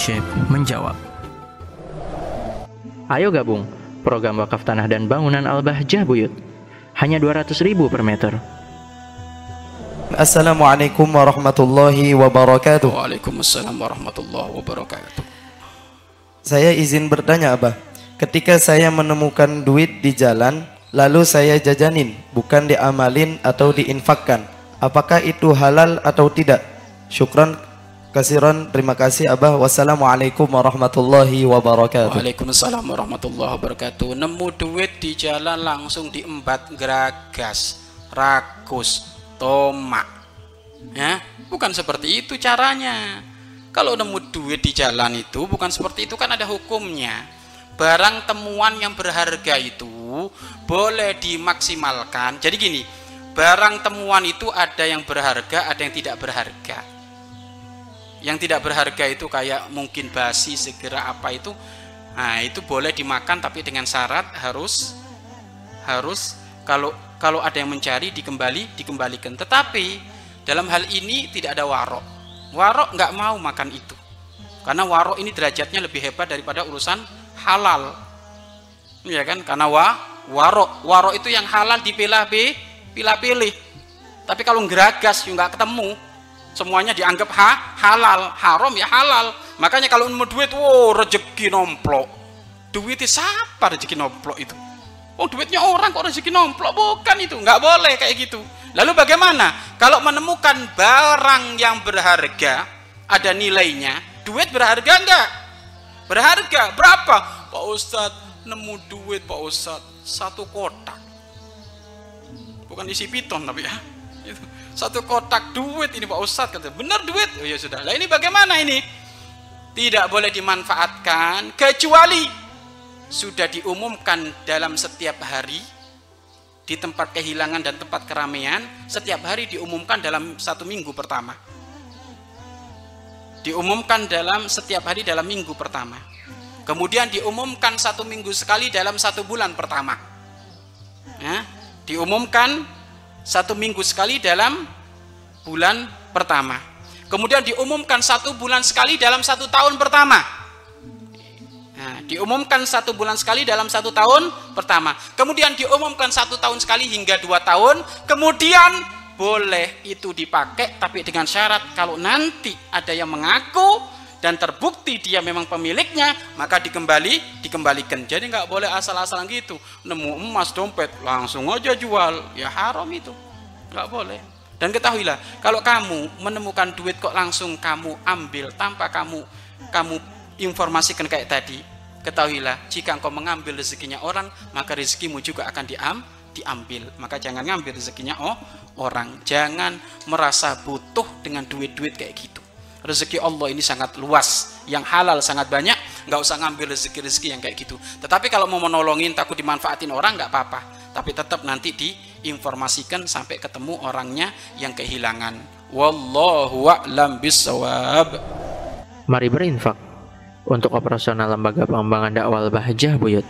Syekh menjawab. Ayo gabung program wakaf tanah dan bangunan Al-Bahjah Buyut. Hanya 200 ribu per meter. Assalamualaikum warahmatullahi wabarakatuh. Waalaikumsalam warahmatullahi wabarakatuh. Saya izin bertanya, Abah. Ketika saya menemukan duit di jalan, lalu saya jajanin, bukan diamalin atau diinfakkan. Apakah itu halal atau tidak? Syukran kasiran, terima kasih Abah. Wassalamualaikum warahmatullahi wabarakatuh. Waalaikumsalam warahmatullahi wabarakatuh. Nemu duit di jalan langsung diembat geragas, rakus, tomak. Ya, bukan seperti itu caranya. Kalau nemu duit di jalan itu bukan seperti itu kan ada hukumnya. Barang temuan yang berharga itu boleh dimaksimalkan. Jadi gini, barang temuan itu ada yang berharga, ada yang tidak berharga yang tidak berharga itu kayak mungkin basi segera apa itu. Nah itu boleh dimakan tapi dengan syarat harus harus kalau kalau ada yang mencari dikembali dikembalikan. Tetapi dalam hal ini tidak ada warok. Warok nggak mau makan itu. Karena warok ini derajatnya lebih hebat daripada urusan halal. Ya kan? Karena wa warok. Warok itu yang halal dipilah pilih pilih. Tapi kalau geragas juga nggak ketemu semuanya dianggap ha, halal haram ya halal. Makanya kalau mau duit wow rezeki nomplok. Duitnya siapa rezeki nomplok itu? Oh duitnya orang kok rezeki nomplok? Bukan itu nggak boleh kayak gitu. Lalu bagaimana? Kalau menemukan barang yang berharga ada nilainya duit berharga enggak berharga. Berapa? Pak Ustadz nemu duit Pak Ustadz satu kotak. Bukan isi piton tapi ya itu. Satu kotak duit ini Pak Ustadz kata benar duit? Oh ya sudah. Lah ini bagaimana ini? Tidak boleh dimanfaatkan kecuali sudah diumumkan dalam setiap hari di tempat kehilangan dan tempat keramaian setiap hari diumumkan dalam satu minggu pertama. Diumumkan dalam setiap hari dalam minggu pertama. Kemudian diumumkan satu minggu sekali dalam satu bulan pertama. Ya, diumumkan satu minggu sekali dalam bulan pertama. Kemudian diumumkan satu bulan sekali dalam satu tahun pertama. Nah, diumumkan satu bulan sekali dalam satu tahun pertama. Kemudian diumumkan satu tahun sekali hingga dua tahun. Kemudian boleh itu dipakai, tapi dengan syarat kalau nanti ada yang mengaku dan terbukti dia memang pemiliknya maka dikembali dikembalikan. Jadi nggak boleh asal-asalan gitu. Nemu emas dompet langsung aja jual. Ya haram itu. Nggak boleh. Dan ketahuilah kalau kamu menemukan duit kok langsung kamu ambil tanpa kamu kamu informasikan kayak tadi ketahuilah jika engkau mengambil rezekinya orang maka rezekimu juga akan diam diambil. Maka jangan ngambil rezekinya oh orang. Jangan merasa butuh dengan duit-duit kayak gitu rezeki Allah ini sangat luas yang halal sangat banyak nggak usah ngambil rezeki-rezeki yang kayak gitu. Tetapi kalau mau menolongin takut dimanfaatin orang nggak apa-apa. Tapi tetap nanti diinformasikan sampai ketemu orangnya yang kehilangan. Wallahu a'lam bisawab Mari berinfak. Untuk operasional lembaga pengembangan dakwah Bahjah Buyut